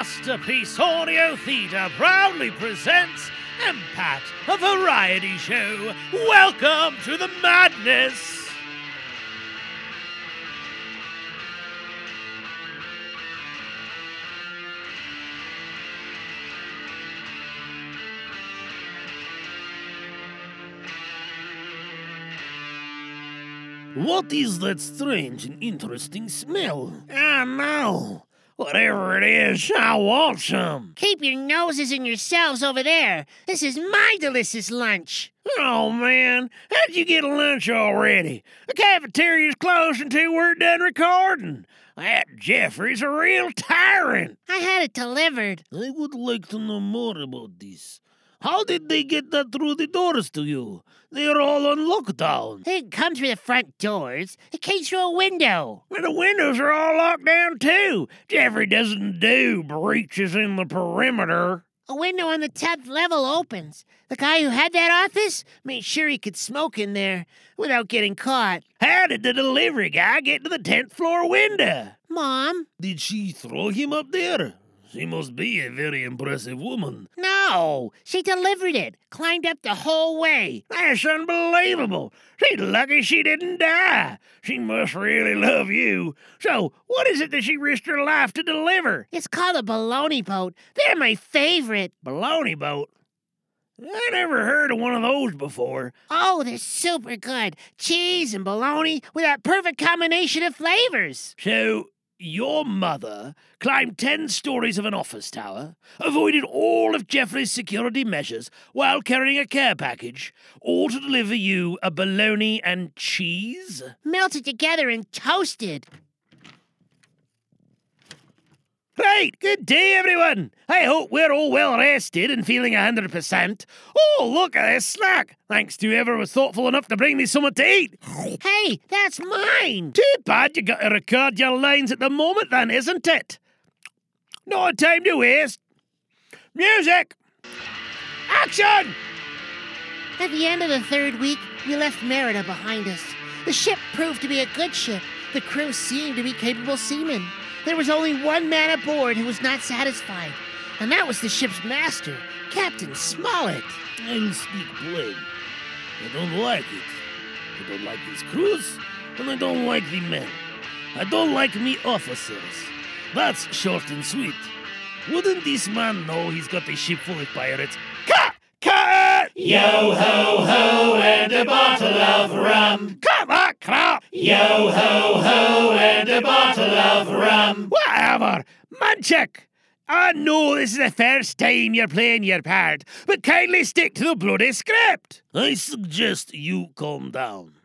Masterpiece Audio Theatre proudly presents Empat, a variety show. Welcome to the madness. What is that strange and interesting smell? Ah, no. Whatever it is, I want some. Keep your noses in yourselves over there. This is my delicious lunch. Oh, man. How'd you get a lunch already? The cafeteria's closed until we're done recording. That Jeffrey's a real tyrant. I had it delivered. I would like to know more about this. How did they get that through the doors to you? They're all on lockdown. They didn't come through the front doors. It came through a window. Well, the windows are all locked down too. Jeffrey doesn't do breaches in the perimeter. A window on the 10th level opens. The guy who had that office made sure he could smoke in there without getting caught. How did the delivery guy get to the 10th floor window? Mom? Did she throw him up there? She must be a very impressive woman. No, she delivered it. Climbed up the whole way. That's unbelievable. She's lucky she didn't die. She must really love you. So, what is it that she risked her life to deliver? It's called a baloney boat. They're my favorite. Baloney boat? I never heard of one of those before. Oh, they're super good. Cheese and bologna with that perfect combination of flavors. So, your mother climbed 10 stories of an office tower, avoided all of Jeffrey's security measures while carrying a care package, all to deliver you a bologna and cheese? Melted together and toasted. Right, good day, everyone. I hope we're all well rested and feeling 100%. Oh, look at this snack. Thanks to whoever was thoughtful enough to bring me something to eat. Hey, that's mine. Too bad you got to record your lines at the moment, then, isn't it? No time to waste. Music! Action! At the end of the third week, we left Merida behind us. The ship proved to be a good ship. The crew seemed to be capable seamen. There was only one man aboard who was not satisfied, and that was the ship's master, Captain Smollett. I'll speak plain. I don't like it. I don't like this cruise, and I don't like the men. I don't like me officers. That's short and sweet. Wouldn't this man know he's got a ship full of pirates? Cut! Cut! Yo ho ho and a bottle of rum. Cut that crap! Yo ho ho and a bottle of rum. Whatever! Manchik! I know this is the first time you're playing your part, but kindly stick to the bloody script! I suggest you calm down.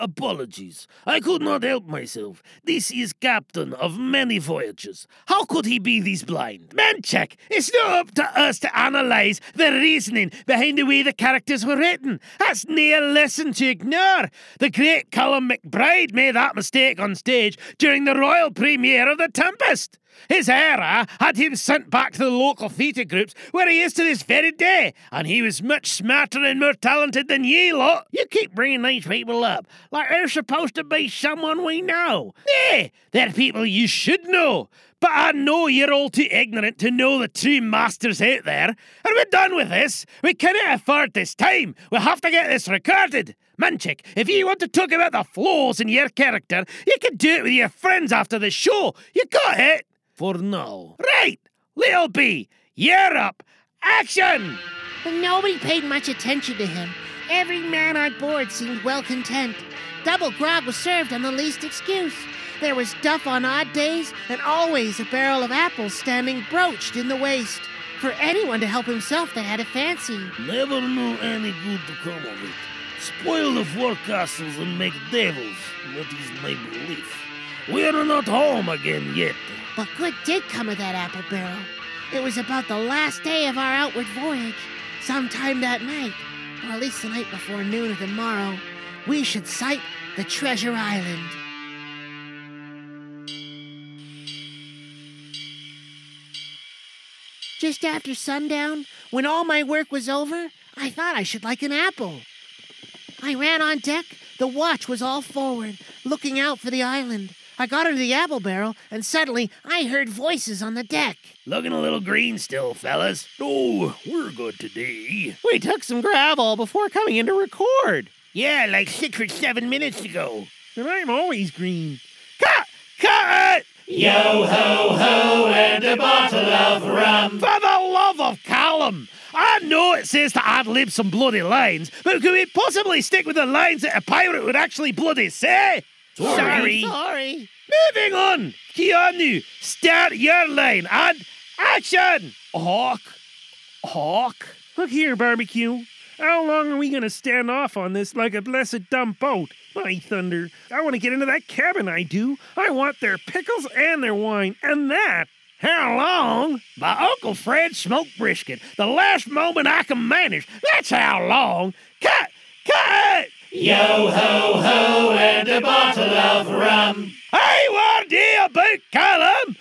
Apologies. I could not help myself. This is captain of many voyages. How could he be this blind? Manchek, it's not up to us to analyse the reasoning behind the way the characters were written. That's near a lesson to ignore. The great Callum McBride made that mistake on stage during the royal premiere of The Tempest. His era eh, had him sent back to the local theatre groups where he is to this very day, and he was much smarter and more talented than ye lot. You keep bringing these people up like they're supposed to be someone we know. Nay, they're people you should know. But I know you're all too ignorant to know the true masters out there. And we're done with this. We cannot afford this time. We have to get this recorded. Manchik, if you want to talk about the flaws in your character, you can do it with your friends after the show. You got it? For now. Right! Lil B, you're up. Action! But nobody paid much attention to him. Every man on board seemed well content. Double grog was served on the least excuse. There was duff on odd days, and always a barrel of apples standing broached in the waist. For anyone to help himself that had a fancy. Never knew any good to come of it. Spoil the forecastles and make devils. That is my belief. We are not home again yet. But good did come of that apple barrel. It was about the last day of our outward voyage. Sometime that night, or at least the night before noon of the morrow, we should sight the Treasure Island. Just after sundown, when all my work was over, I thought I should like an apple. I ran on deck. The watch was all forward, looking out for the island. I got into the apple barrel, and suddenly I heard voices on the deck. Looking a little green still, fellas. Oh, we're good today. We took some Gravol before coming in to record. Yeah, like six or seven minutes ago. And I'm always green. Cut! Cut it! Yo ho ho and a bottle of rum. For the love of Callum! I know it says to ad lib some bloody lines, but could we possibly stick with the lines that a pirate would actually bloody say? Sorry. Sorry. Moving on. Keanu, start your line and action! Hawk. Hawk. Look here, barbecue. How long are we going to stand off on this like a blessed dumb boat? My thunder. I want to get into that cabin, I do. I want their pickles and their wine, and that. How long? By Uncle Fred smoked brisket. The last moment I can manage. That's how long. Cut! Cut! Yo ho ho and a bottle of rum. Hey, what do you about Callum?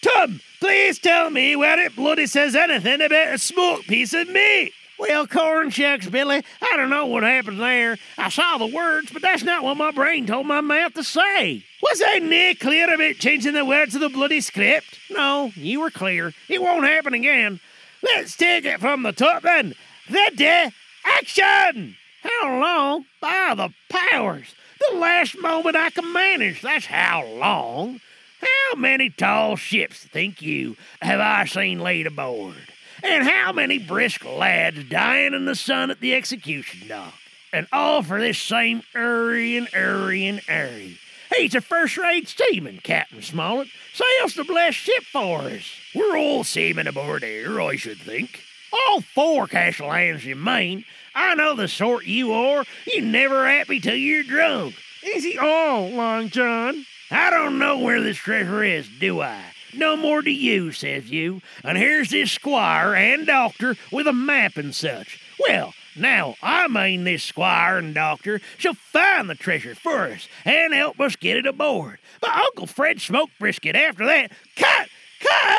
Tom, please tell me where it bloody says anything about a smoked piece of meat. Well, corn shucks, Billy. I don't know what happened there. I saw the words, but that's not what my brain told my mouth to say. Was I nae clear about changing the words of the bloody script? No, you were clear. It won't happen again. Let's take it from the top then. Ready, action! How long? By the powers! The last moment I can manage, that's how long. How many tall ships, think you, have I seen laid aboard? And how many brisk lads dying in the sun at the execution dock? And all for this same Urry and Urry and Urry. He's a first-rate seaman, Captain Smollett. Sails the blessed ship for us. We're all seamen aboard here, I should think. All forecastle hands, you mean. I know the sort you are. You never happy till you're drunk. Is he all, Long John? I don't know where this treasure is, do I? No more do you, says you. And here's this squire and doctor with a map and such. Well, now, I mean this squire and doctor shall find the treasure for us and help us get it aboard. But Uncle Fred smoked brisket after that. Cut! Cut!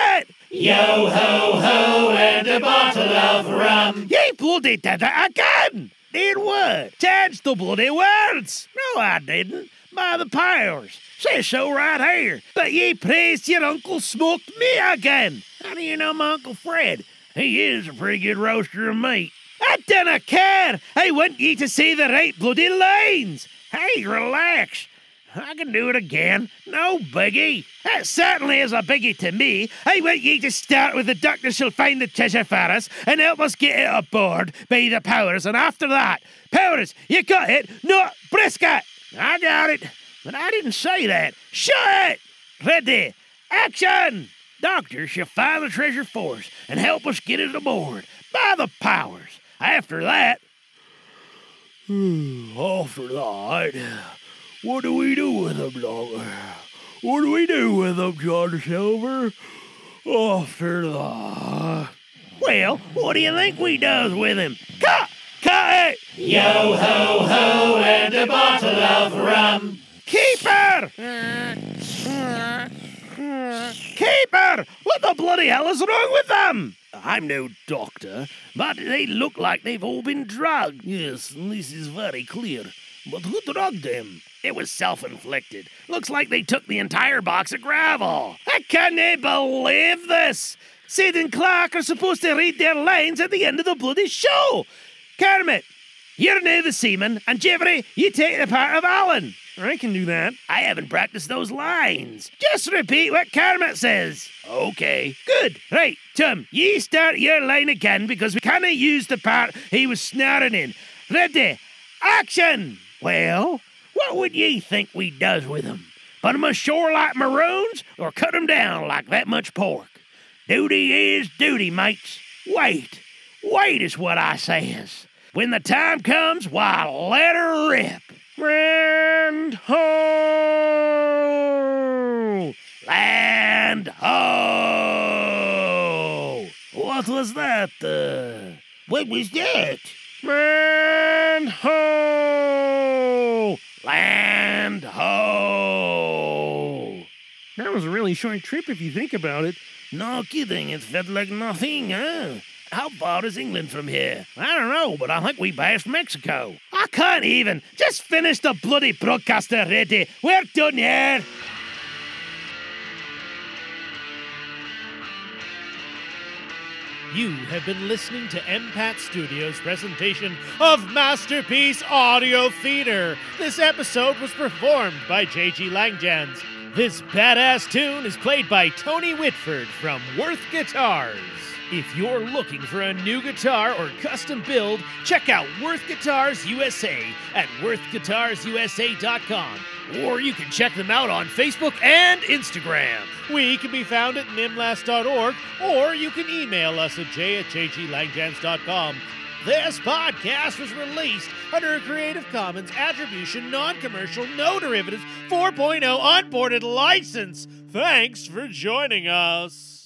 Yo ho ho and a bottle of rum. Ye bloody did it again! Did what? Changed the bloody words! No, I didn't. By the powers. Say so right here. But ye praised your uncle smoked me again. How do you know my Uncle Fred? He is a pretty good roaster of meat. I dinna care. I want ye to say the right bloody lines. Hey, relax. I can do it again. No biggie. That certainly is a biggie to me. I want ye to start with the doctor shall find the treasure for us and help us get it aboard by the powers. And after that, powers, you got it, not brisket. I got it. But I didn't say that. Shut it! Ready, action! Doctor shall find the treasure for us and help us get it aboard. By the powers. After that. After that, what do we do with them, Doctor? What do we do with them, John Silver? After that. Well, what do you think we does with him? Cut! Cut it! Yo ho ho and a bottle of rum. Keeper! Keeper! What the bloody hell is wrong with them? I'm no doctor, but they look like they've all been drugged. Yes, this is very clear. But who drugged them? It was self inflicted. Looks like they took the entire box of Gravol. I can't believe this. Sid and Clark are supposed to read their lines at the end of the bloody show. Kermit, you're now the seaman, and Jeffrey, you take the part of Alan. I can do that. I haven't practiced those lines. Just repeat what Kermit says. Okay, good. Right, Tom, ye start your line again because we can't use the part he was snarling in. Ready, action! Well, what would ye think we does with 'em? Put 'em ashore like maroons or cut 'em down like that much pork? Duty is duty, mates. Wait, wait is what I says. When the time comes, why, let her rip. Land ho! Land ho! What was that? Uh, what was that? Land ho! Land ho! That really short trip if you think about it. No kidding, it felt like nothing, huh? How far is England from here? I don't know, but I think we passed Mexico. I can't even. Just finish the bloody broadcast already. We're done here. You have been listening to MPAT Studios' presentation of Masterpiece Audio Theater. This episode was performed by J.G. Langjans. This badass tune is played by Tony Whitford from Worth Guitars. If you're looking for a new guitar or custom build, check out Worth Guitars USA at worthguitarsusa.com. Or you can check them out on Facebook and Instagram. We can be found at nimlast.org, or you can email us at j at jglangjans.com. This podcast was released under a Creative Commons Attribution Non Commercial No Derivatives 4.0 Unported license. Thanks for joining us.